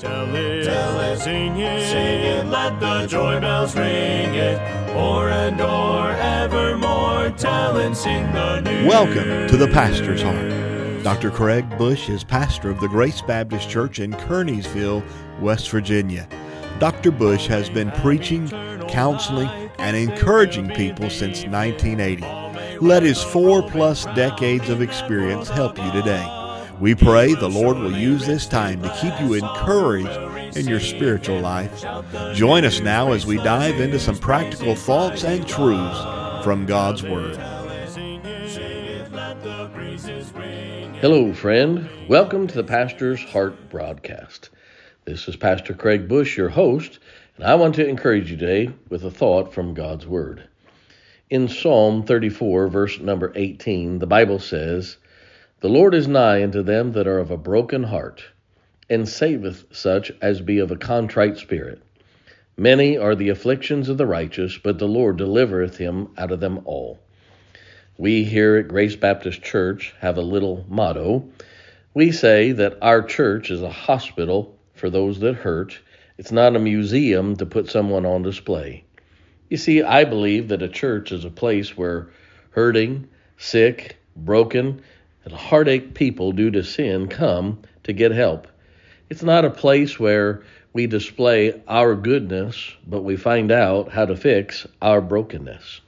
Tell it, tell it, sing it, sing it, let the joy bells ring it. O'er and o'er, evermore, tell and sing the news. Welcome to the Pastor's Heart. Dr. Craig Bush is pastor of the Grace Baptist Church in Kearneysville, West Virginia. Dr. Bush has been preaching, counseling, and encouraging people since 1980. Let his four plus decades of experience help you today. We pray the Lord will use this time to keep you encouraged in your spiritual life. Join us now as we dive into some practical thoughts and truths from God's Word. Hello, friend. Welcome to the Pastor's Heart broadcast. This is Pastor Craig Bush, your host, and I want to encourage you today with a thought from God's Word. In Psalm 34, verse number 18, the Bible says, the Lord is nigh unto them that are of a broken heart, and saveth such as be of a contrite spirit. Many are the afflictions of the righteous, but the Lord delivereth him out of them all. We here at Grace Baptist Church have a little motto. We say that our church is a hospital for those that hurt. It's not a museum to put someone on display. You see, I believe that a church is a place where hurting, sick, broken, and heartache people due to sin come to get help. It's not a place where we display our goodness, but we find out how to fix our brokenness.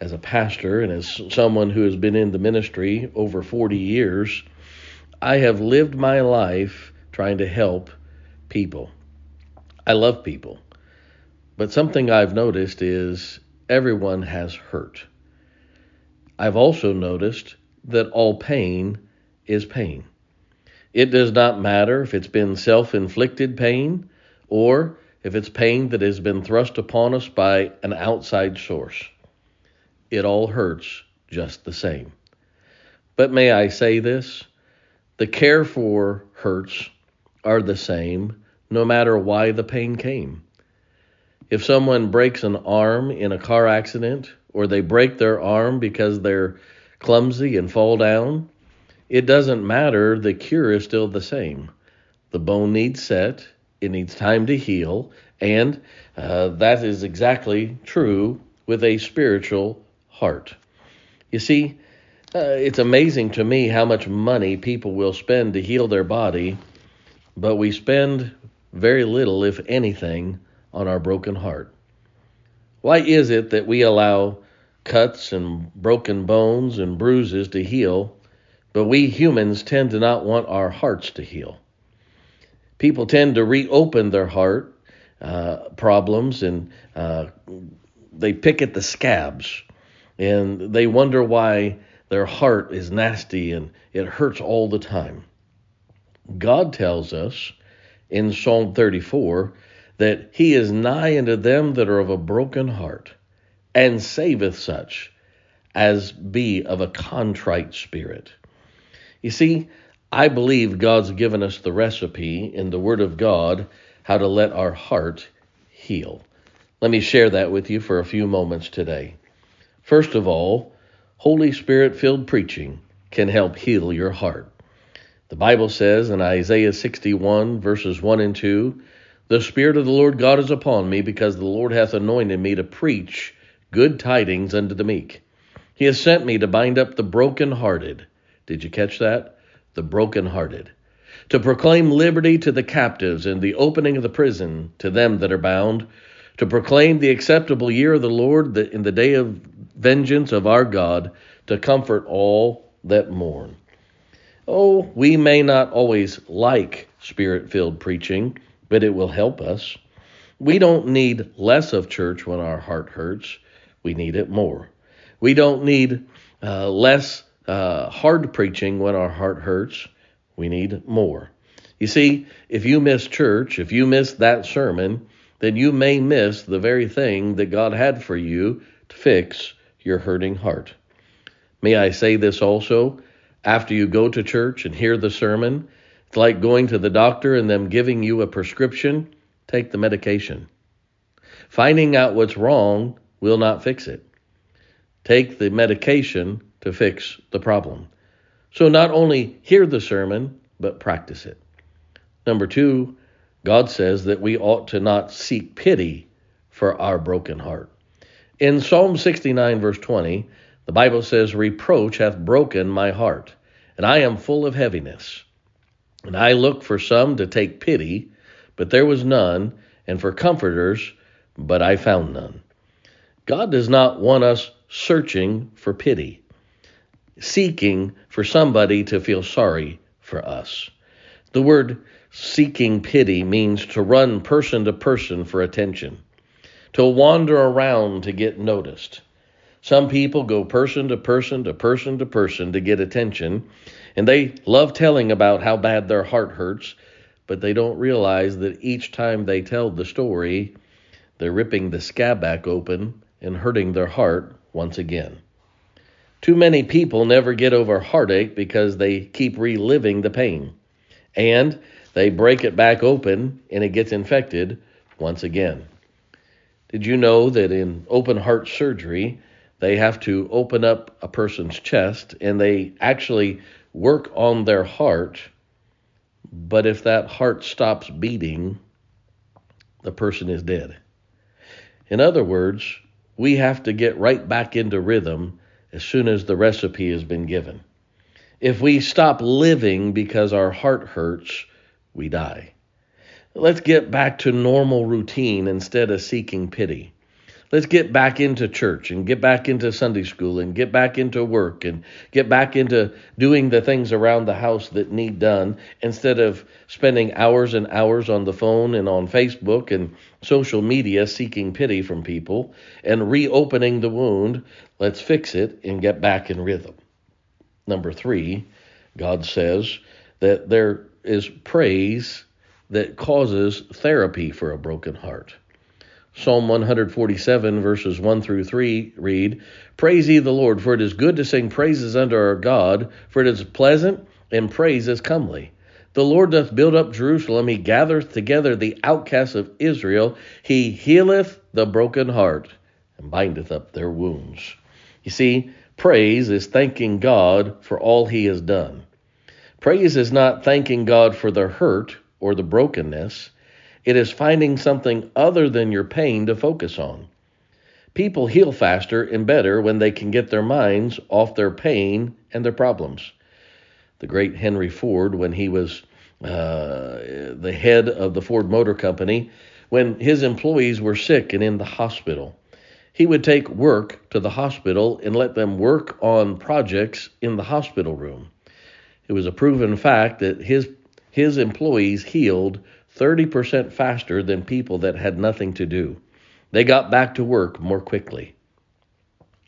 As a pastor and as someone who has been in the ministry over 40 years, I have lived my life trying to help people. I love people. But something I've noticed is everyone has hurt. I've also noticed that all pain is pain. It does not matter if it's been self inflicted pain or if it's pain that has been thrust upon us by an outside source. It all hurts just the same. But may I say this? The care for hurts are the same no matter why the pain came. If someone breaks an arm in a car accident or they break their arm because they're clumsy and fall down, it doesn't matter. The cure is still the same. The bone needs set, it needs time to heal, and uh, that is exactly true with a spiritual heart. You see, uh, it's amazing to me how much money people will spend to heal their body, but we spend very little, if anything, on our broken heart. Why is it that we allow cuts and broken bones and bruises to heal, but we humans tend to not want our hearts to heal. People tend to reopen their heart uh, problems and uh, they pick at the scabs and they wonder why their heart is nasty and it hurts all the time. God tells us in Psalm 34 that He is nigh unto them that are of a broken heart and saveth such as be of a contrite spirit. You see, I believe God's given us the recipe in the Word of God how to let our heart heal. Let me share that with you for a few moments today. First of all, Holy Spirit filled preaching can help heal your heart. The Bible says in Isaiah 61, verses 1 and 2, The Spirit of the Lord God is upon me, because the Lord hath anointed me to preach good tidings unto the meek. He has sent me to bind up the broken-hearted. Did you catch that? The broken-hearted. To proclaim liberty to the captives and the opening of the prison to them that are bound. To proclaim the acceptable year of the Lord in the day of vengeance of our God. To comfort all that mourn. Oh, we may not always like spirit filled preaching, but it will help us. We don't need less of church when our heart hurts. We need it more. We don't need uh, less uh, hard preaching when our heart hurts. We need more. You see, if you miss church, if you miss that sermon, then you may miss the very thing that God had for you to fix your hurting heart. May I say this also? After you go to church and hear the sermon, it's like going to the doctor and them giving you a prescription. Take the medication. Finding out what's wrong will not fix it. Take the medication to fix the problem. So not only hear the sermon, but practice it. Number two, God says that we ought to not seek pity for our broken heart. In Psalm 69, verse 20, the Bible says, Reproach hath broken my heart, and I am full of heaviness. And I looked for some to take pity, but there was none, and for comforters, but I found none. God does not want us searching for pity, seeking for somebody to feel sorry for us. The word seeking pity means to run person to person for attention, to wander around to get noticed. Some people go person to person to person to person to get attention, and they love telling about how bad their heart hurts, but they don't realize that each time they tell the story, they're ripping the scab back open and hurting their heart once again. Too many people never get over heartache because they keep reliving the pain. And they break it back open and it gets infected once again. Did you know that in open heart surgery, they have to open up a person's chest and they actually work on their heart? But if that heart stops beating, the person is dead. In other words, we have to get right back into rhythm as soon as the recipe has been given. If we stop living because our heart hurts, we die. Let's get back to normal routine instead of seeking pity. Let's get back into church and get back into Sunday school and get back into work and get back into doing the things around the house that need done instead of spending hours and hours on the phone and on Facebook and social media seeking pity from people and reopening the wound. Let's fix it and get back in rhythm. Number three, God says that there is praise that causes therapy for a broken heart. Psalm 147, verses 1 through 3 read, Praise ye the Lord, for it is good to sing praises unto our God, for it is pleasant, and praise is comely. The Lord doth build up Jerusalem, he gathereth together the outcasts of Israel, he healeth the broken heart, and bindeth up their wounds. You see, praise is thanking God for all he has done. Praise is not thanking God for the hurt or the brokenness. It is finding something other than your pain to focus on. People heal faster and better when they can get their minds off their pain and their problems. The great Henry Ford, when he was uh, the head of the Ford Motor Company, when his employees were sick and in the hospital, he would take work to the hospital and let them work on projects in the hospital room. It was a proven fact that his his employees healed 30% faster than people that had nothing to do. They got back to work more quickly.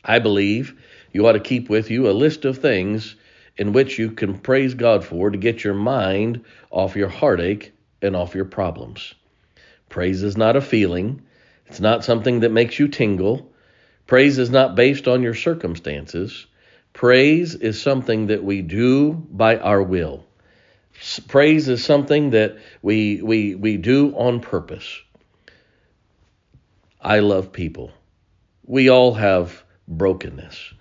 I believe you ought to keep with you a list of things in which you can praise God for to get your mind off your heartache and off your problems. Praise is not a feeling, it's not something that makes you tingle. Praise is not based on your circumstances. Praise is something that we do by our will. Praise is something that we, we, we do on purpose. I love people. We all have brokenness.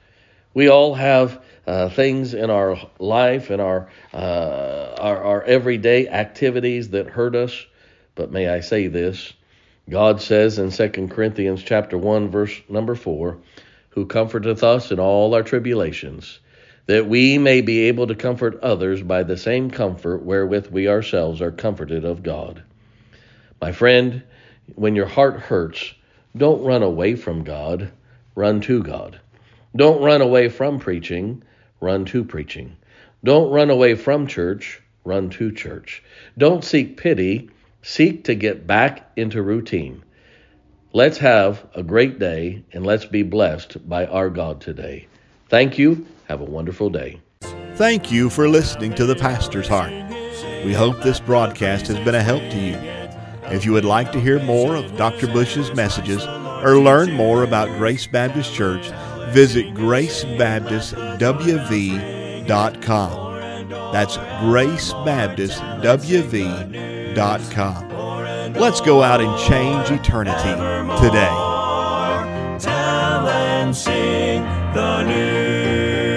We all have uh, things in our life and our, uh, our our everyday activities that hurt us. But may I say this? God says in 2 Corinthians chapter 1 verse number 4, who comforteth us in all our tribulations, that we may be able to comfort others by the same comfort wherewith we ourselves are comforted of God. My friend, when your heart hurts, don't run away from God, run to God. Don't run away from preaching, run to preaching. Don't run away from church, run to church. Don't seek pity, seek to get back into routine. Let's have a great day and let's be blessed by our God today. Thank you. Have a wonderful day. Thank you for listening to The Pastor's Heart. We hope this broadcast has been a help to you. If you would like to hear more of Dr. Bush's messages or learn more about Grace Baptist Church, visit gracebaptistwv.com. That's gracebaptistwv.com. Let's go out and change eternity today. Tell and sing the news.